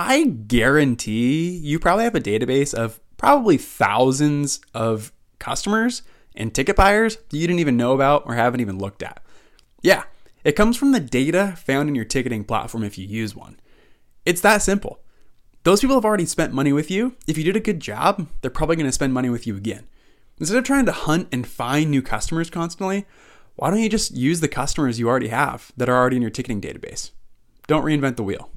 I guarantee you probably have a database of probably thousands of customers and ticket buyers that you didn't even know about or haven't even looked at. Yeah, it comes from the data found in your ticketing platform if you use one. It's that simple. Those people have already spent money with you. If you did a good job, they're probably going to spend money with you again. Instead of trying to hunt and find new customers constantly, why don't you just use the customers you already have that are already in your ticketing database? Don't reinvent the wheel.